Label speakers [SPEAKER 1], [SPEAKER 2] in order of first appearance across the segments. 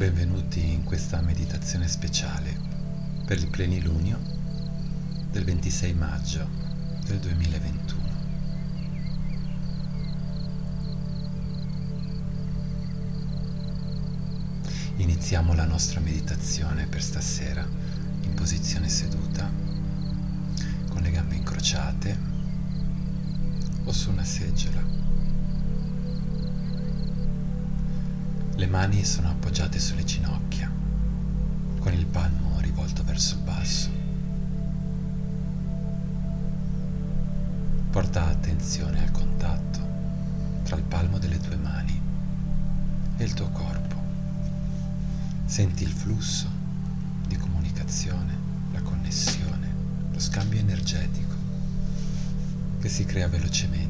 [SPEAKER 1] Benvenuti in questa meditazione speciale per il plenilunio del 26 maggio del 2021. Iniziamo la nostra meditazione per stasera in posizione seduta, con le gambe incrociate o su una seggiola. Le mani sono appoggiate sulle ginocchia, con il palmo rivolto verso il basso. Porta attenzione al contatto tra il palmo delle tue mani e il tuo corpo. Senti il flusso di comunicazione, la connessione, lo scambio energetico che si crea velocemente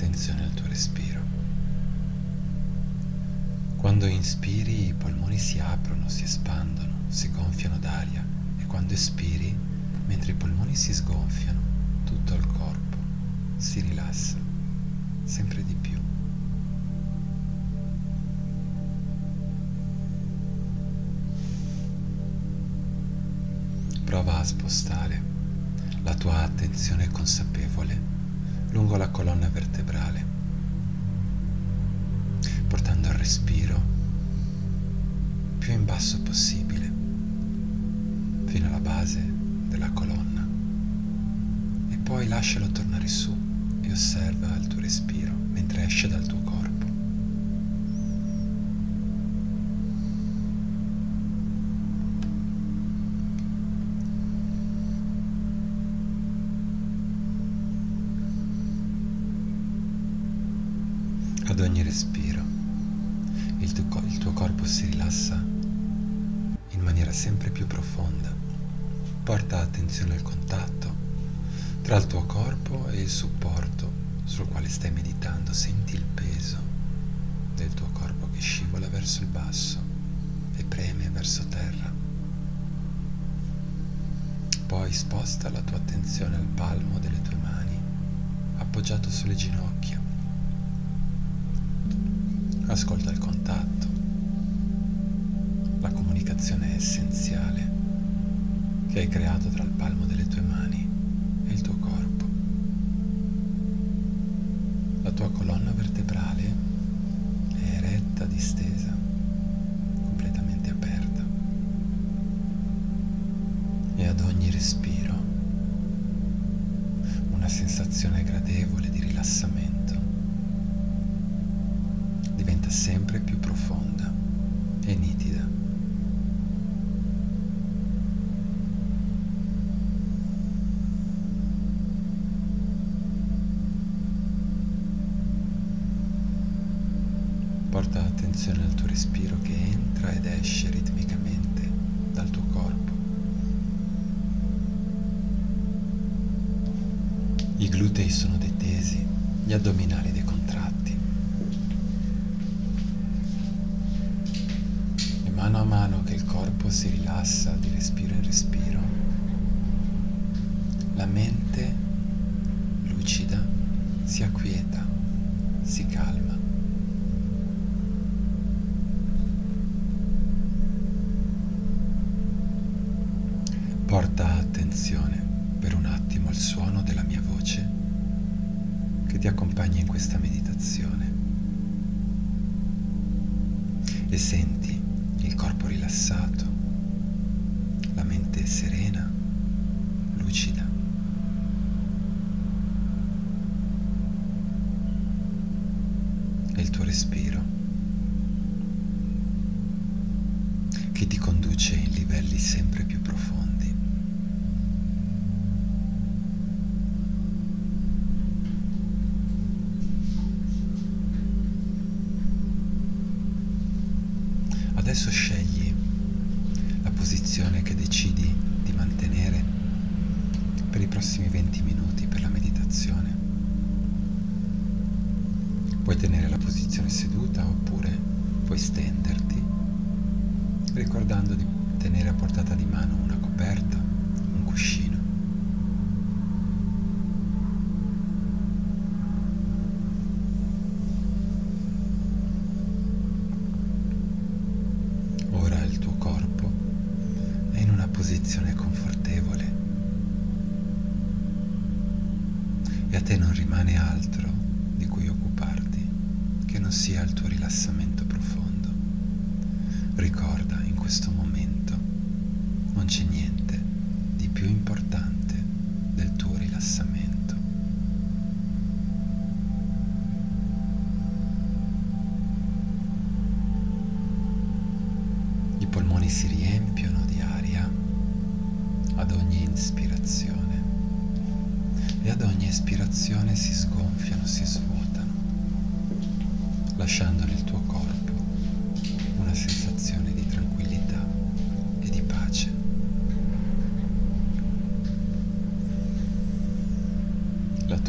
[SPEAKER 1] attenzione al tuo respiro. Quando inspiri i polmoni si aprono, si espandono, si gonfiano d'aria e quando espiri, mentre i polmoni si sgonfiano, tutto il corpo si rilassa sempre di più. Prova a spostare la tua attenzione consapevole lungo la colonna vertebrale, portando il respiro più in basso possibile, fino alla base della colonna. E poi lascialo tornare su e osserva il tuo respiro mentre esce dal tuo Porta attenzione al contatto tra il tuo corpo e il supporto sul quale stai meditando. Senti il peso del tuo corpo che scivola verso il basso e preme verso terra. Poi sposta la tua attenzione al palmo delle tue mani, appoggiato sulle ginocchia Ascolta il contatto. La comunicazione è essenziale che hai creato tra il palmo delle tue mani e il tuo corpo. La tua colonna vertebrale è eretta, distesa, completamente aperta. E ad ogni respiro una sensazione gradevole di rilassamento diventa sempre più ed esce ritmicamente dal tuo corpo. I glutei sono detesi, gli addominali decontratti. mano a mano che il corpo si rilassa di respiro in respiro, la mente lucida si acquieta, si calma. Al suono della mia voce che ti accompagna in questa meditazione e senti il corpo rilassato, la mente serena, lucida. E il tuo respiro che ti conduce in livelli sempre più Adesso scegli la posizione che decidi di mantenere per i prossimi 20 minuti per la meditazione. Puoi tenere la posizione seduta oppure puoi stenderti, ricordando di tenere a portata di mano una coperta, un cuscino.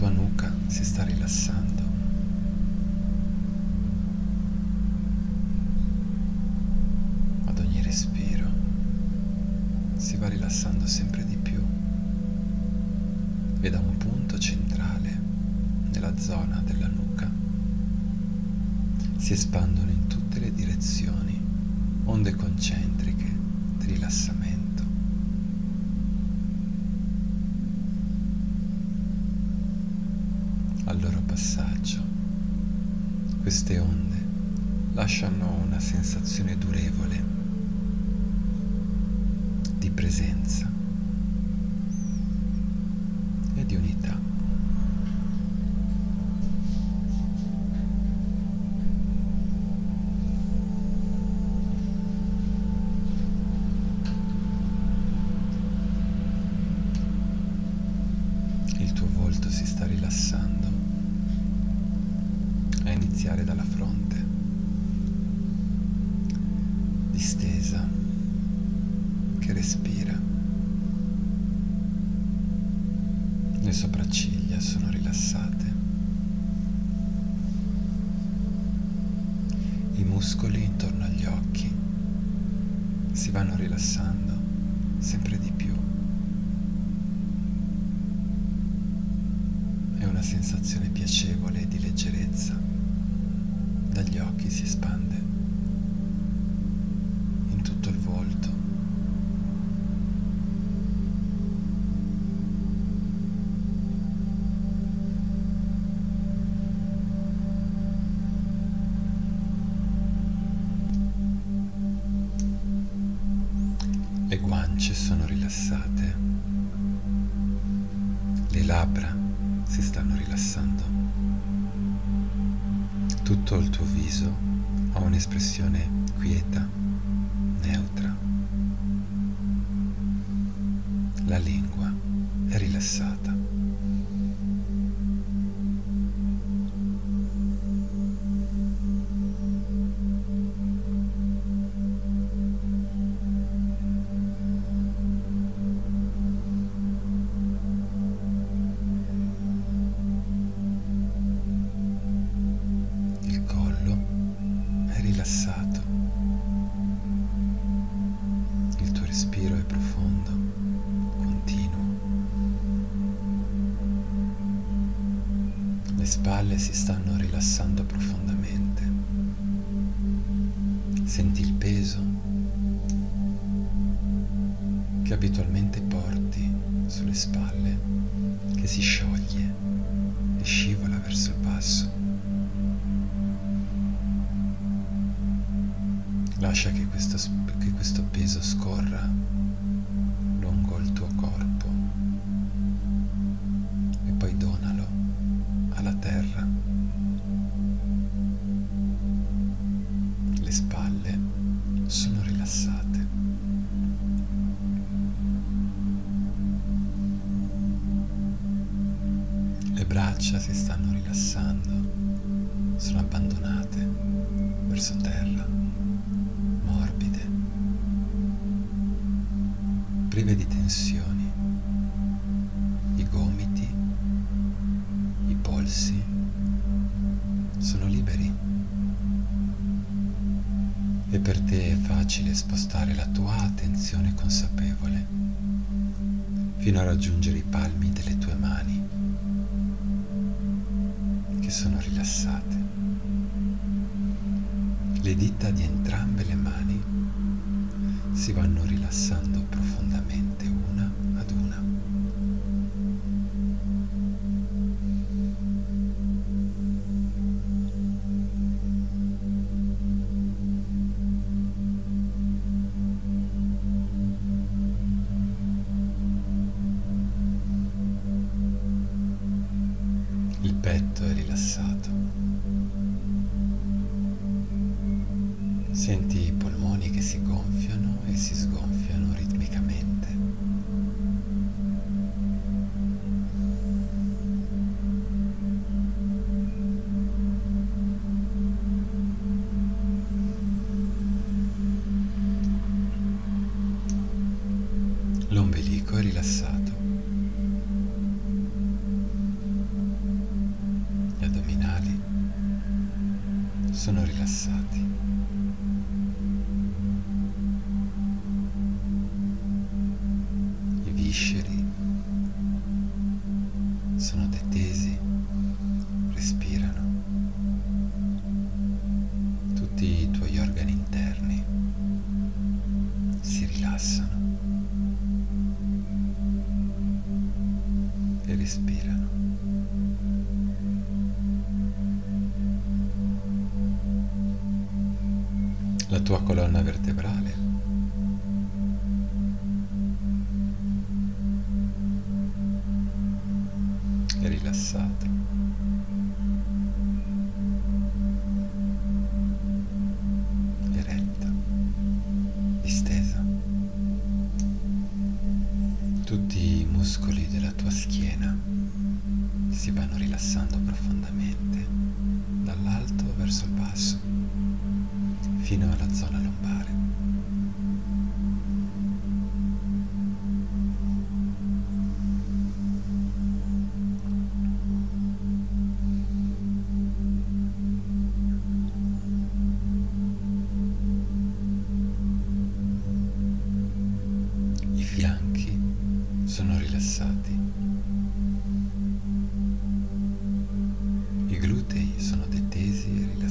[SPEAKER 1] Tua nuca si sta rilassando. Ad ogni respiro si va rilassando sempre di più e da un punto centrale nella zona della nuca si espandono in tutte le direzioni onde concentriche di rilassamento. Al loro passaggio queste onde lasciano una sensazione durevole di presenza e di unità. Il tuo volto si sta rilassando a iniziare dalla fronte, distesa, che respira. Le sopracciglia sono rilassate. I muscoli intorno agli occhi si vanno rilassando Guance sono rilassate, le labbra si stanno rilassando, tutto il tuo viso ha un'espressione quieta, neutra. La lingua è rilassata. Fino a raggiungere i palmi delle tue mani che sono rilassate. Le dita di entrambe le mani si vanno rilassando engraçado. tua colonna vertebrale.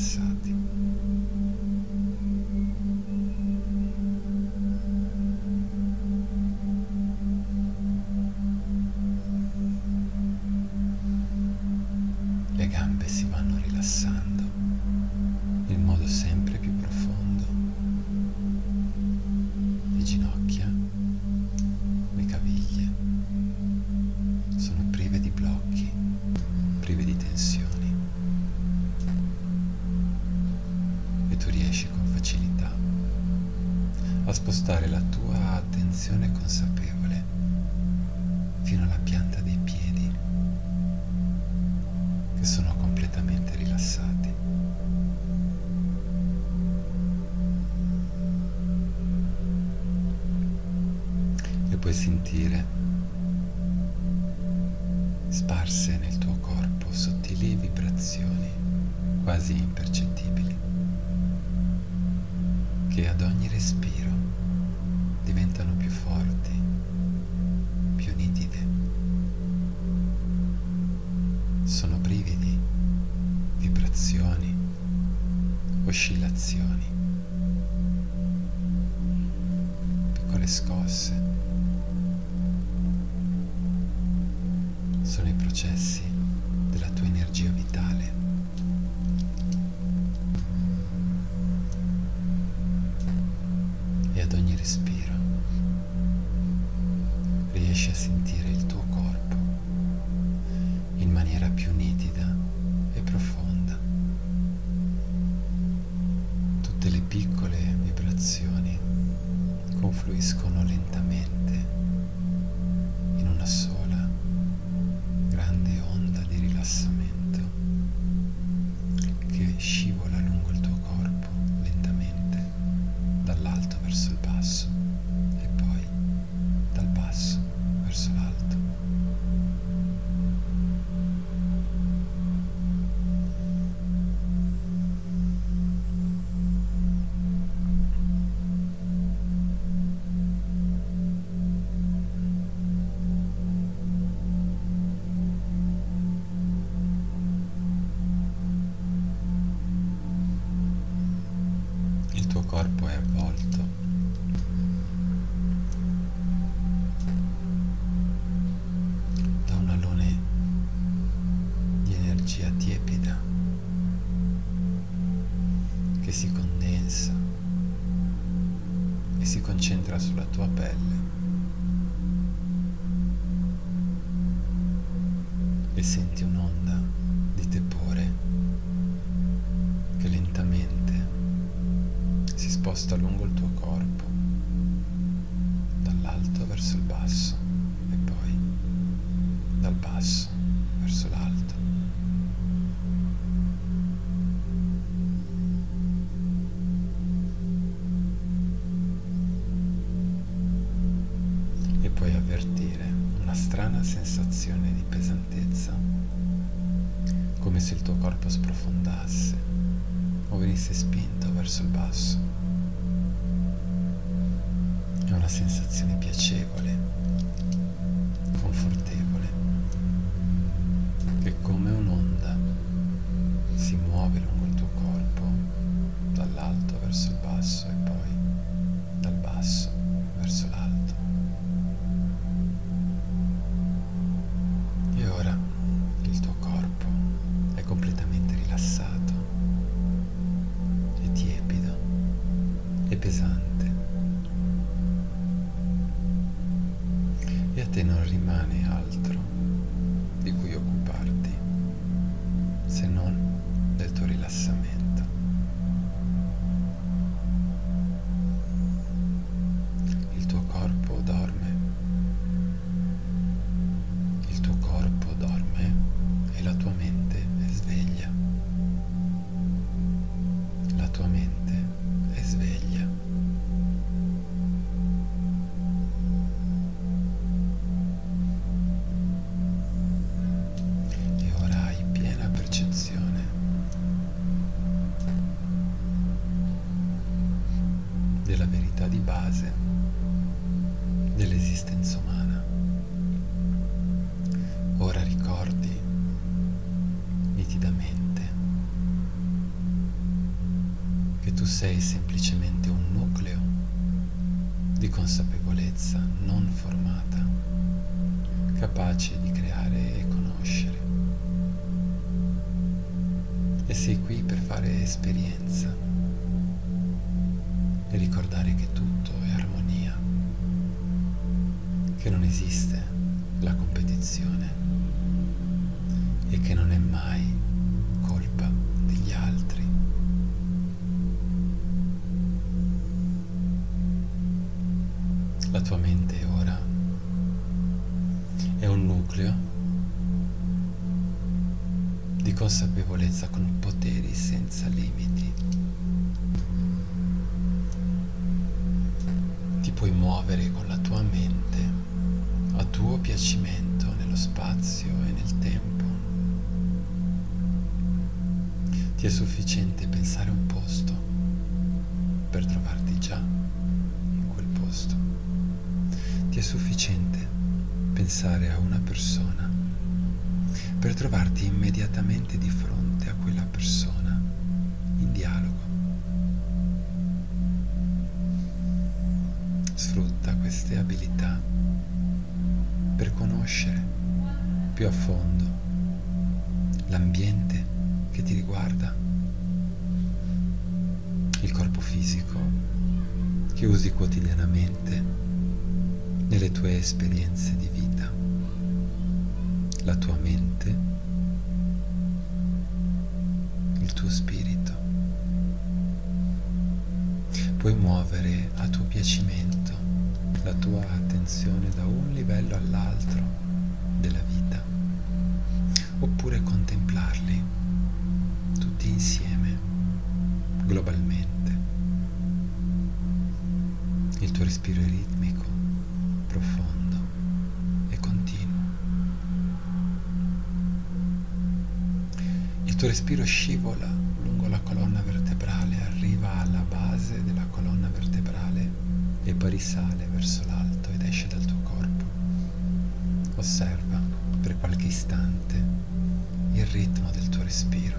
[SPEAKER 1] interessati. che ad ogni respiro diventano più forti, più nitide. Sono brividi, vibrazioni, oscillazioni, piccole scosse. Sono i processi e senti un'onda di tepore che lentamente si sposta lungo il tuo una strana sensazione di pesantezza, come se il tuo corpo sprofondasse o venisse spinto verso il basso. È una sensazione piacevole, capace di creare e conoscere. E sei qui per fare esperienza e ricordare che tutto è armonia, che non esiste la competizione e che non è mai consapevolezza con poteri senza limiti. Ti puoi muovere con la tua mente a tuo piacimento nello spazio e nel tempo. Ti è sufficiente pensare un posto per trovarti già in quel posto. Ti è sufficiente pensare a una persona per trovarti immediatamente di fronte a quella persona in dialogo. Sfrutta queste abilità per conoscere più a fondo l'ambiente che ti riguarda, il corpo fisico che usi quotidianamente nelle tue esperienze di vita, la tua mente, il tuo spirito. Puoi muovere a tuo piacimento la tua attenzione da un livello all'altro della vita, oppure contemplarli tutti insieme, globalmente. Il tuo respiro è ritmico, tuo respiro scivola lungo la colonna vertebrale, arriva alla base della colonna vertebrale e poi risale verso l'alto ed esce dal tuo corpo. Osserva per qualche istante il ritmo del tuo respiro.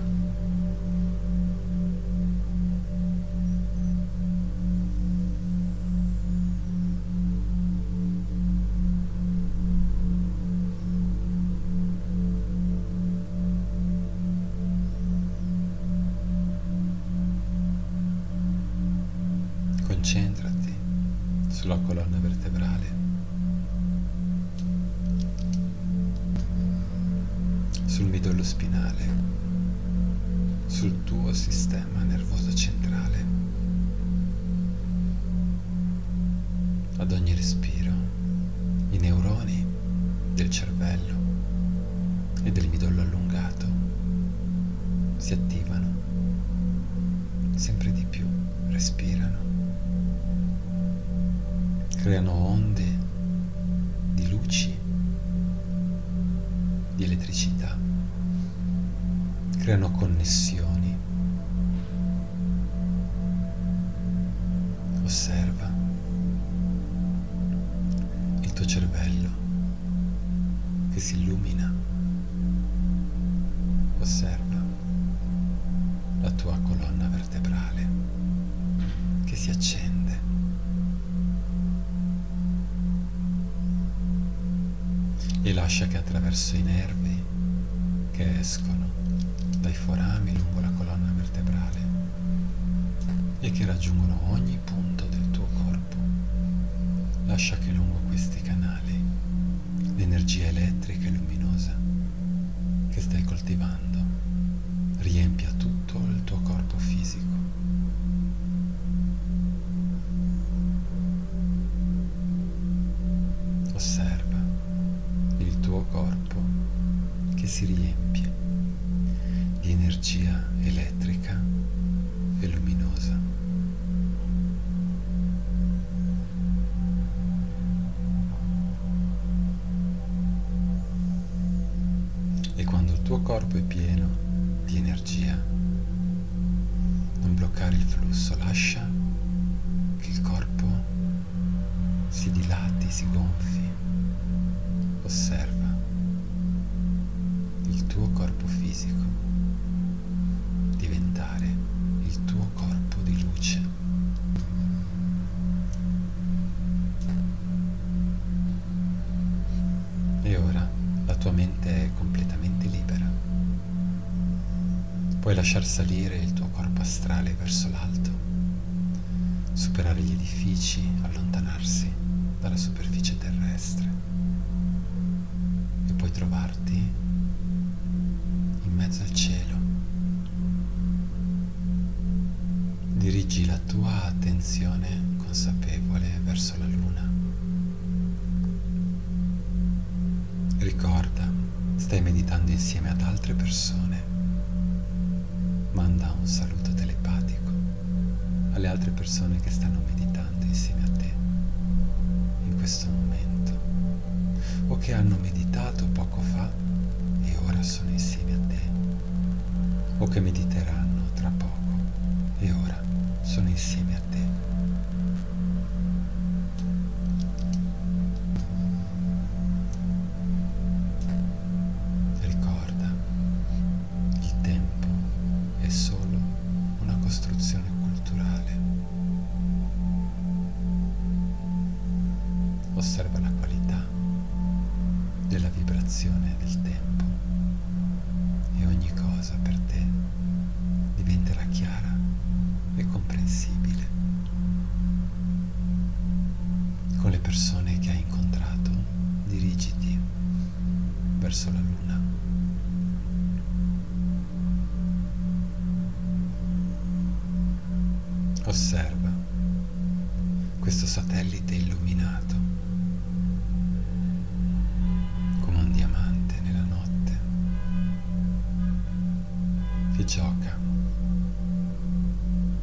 [SPEAKER 1] Concentrati sulla colonna vertebrale, sul midollo spinale, sul tuo sistema nervoso centrale. Ad ogni respiro, i neuroni del cervello e del midollo allungato si attivano creano onde di luci, di elettricità, creano connessioni. Osserva il tuo cervello che si illumina. Osserva la tua colonna vertebrale che si accende. E lascia che attraverso i nervi che escono dai forami lungo la colonna vertebrale e che raggiungono ogni punto del tuo corpo, lascia che lungo questi canali l'energia elettrica e luminosa che stai coltivando si gonfi. Osserva il tuo corpo fisico diventare il tuo corpo di luce. E ora la tua mente è completamente libera. Puoi lasciar salire il tuo corpo astrale verso l'alto, superare gli edifici, allontanarsi dalla superficie terrestre e puoi trovarti in mezzo al cielo. Dirigi la tua attenzione consapevole verso la luna. Ricorda, stai meditando insieme ad altre persone manda un saluto telepatico alle altre persone che stanno meditando che hanno meditato poco fa e ora sono insieme a te o che mediteranno tra poco e ora sono insieme a te.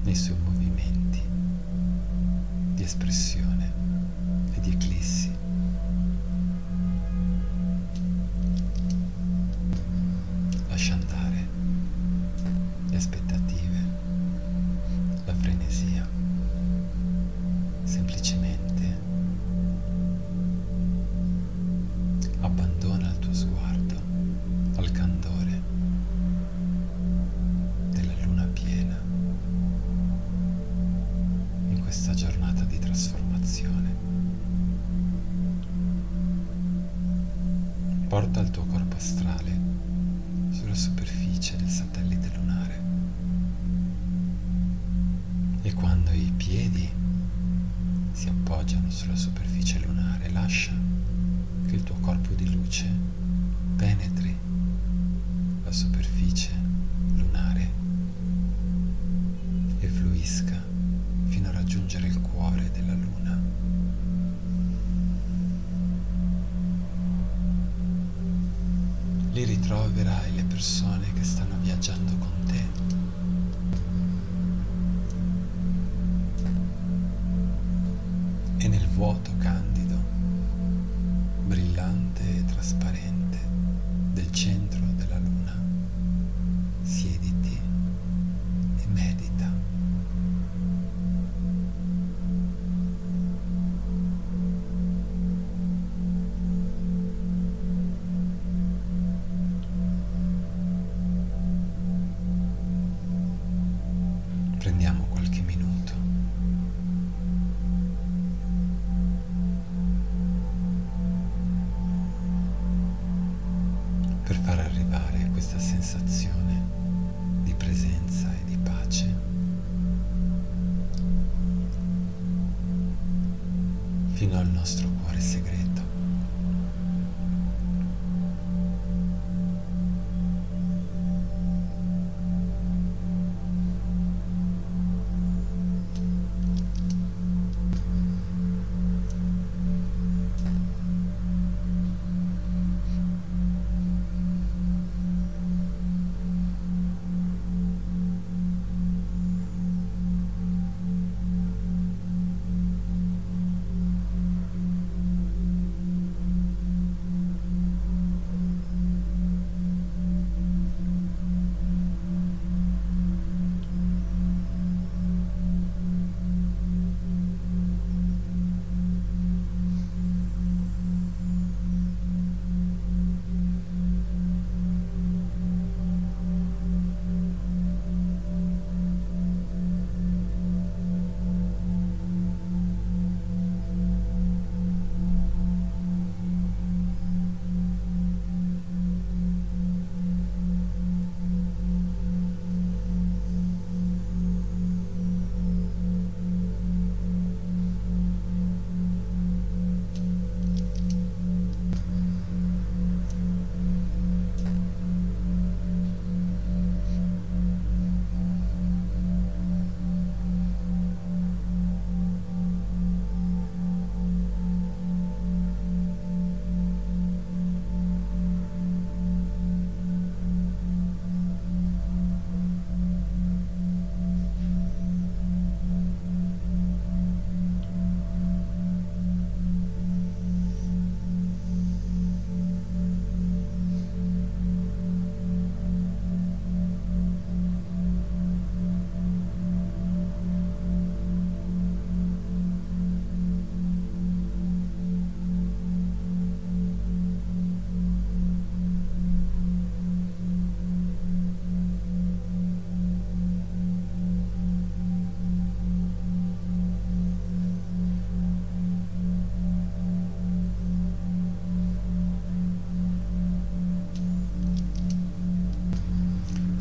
[SPEAKER 1] Nei suoi movimenti di espressione Lì ritroverai le persone che stanno viaggiando con te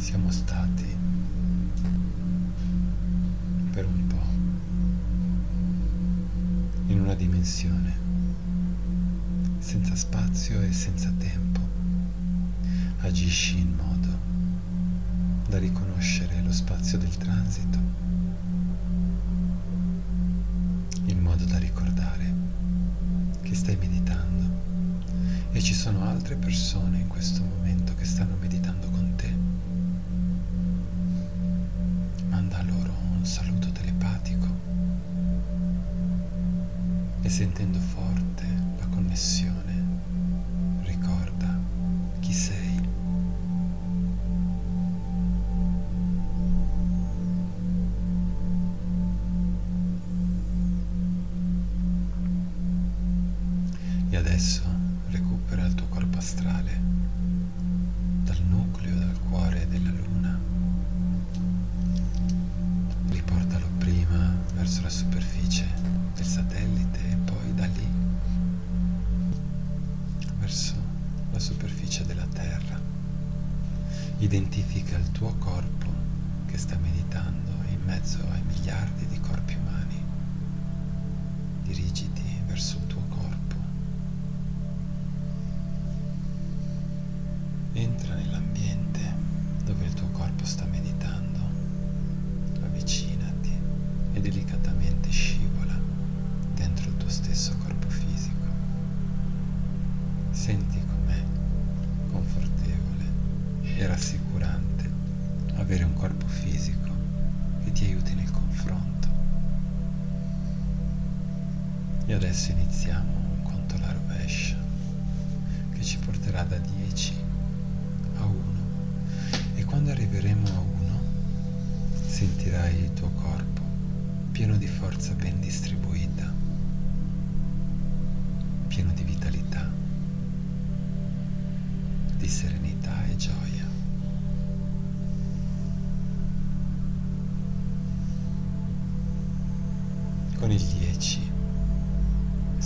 [SPEAKER 1] Siamo stati per un po' in una dimensione senza spazio e senza tempo. Agisci in modo da riconoscere lo spazio del transito, in modo da ricordare che stai meditando e ci sono altre persone in questo momento che stanno meditando con te. Sentendo forte la connessione Identifica il tuo corpo che sta meditando in mezzo ai miliardi di corpi umani. Dirigiti verso il tuo corpo. Entra nell'ambiente dove il tuo corpo sta meditando,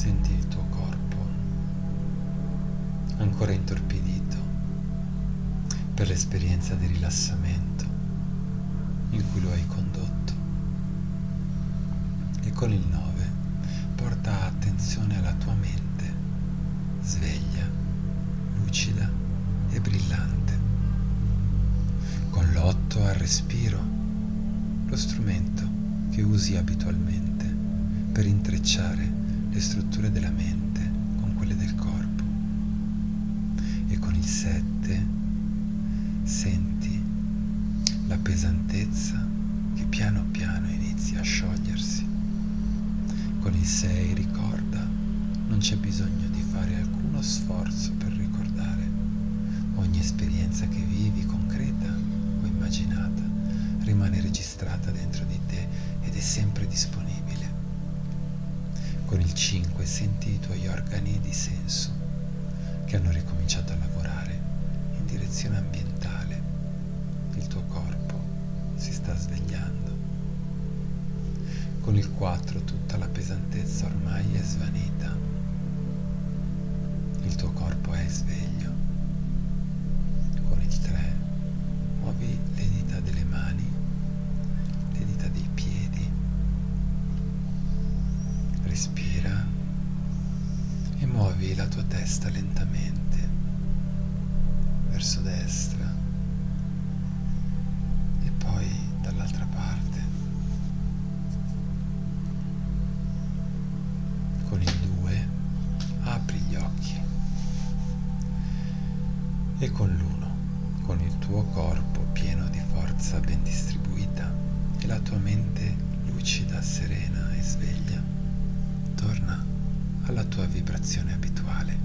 [SPEAKER 1] senti il tuo corpo ancora intorpidito per l'esperienza di rilassamento in cui lo hai condotto. E con il 9 porta attenzione alla tua mente sveglia, lucida e brillante. Con l'8 al respiro, lo strumento che usi abitualmente per intrecciare le strutture della mente con quelle del corpo. E con il 7 senti la pesantezza che piano piano inizia a sciogliersi. Con il 6 ricorda, non c'è bisogno di fare alcuno sforzo per ricordare. Ogni esperienza che vivi, concreta o immaginata, rimane registrata dentro di te ed è sempre disponibile. Con il 5 senti i tuoi organi di senso che hanno ricominciato a lavorare in direzione ambientale. Il tuo corpo si sta svegliando. Con il 4 tutta la pesantezza ormai è svanita. Il tuo corpo è sveglio. Con il 3 muovi le dita tua testa lentamente verso destra e poi dall'altra parte. Con il 2 apri gli occhi e con l'1, con il tuo corpo pieno di forza ben distribuita e la tua mente lucida, serena e sveglia torna alla tua vibrazione abituale.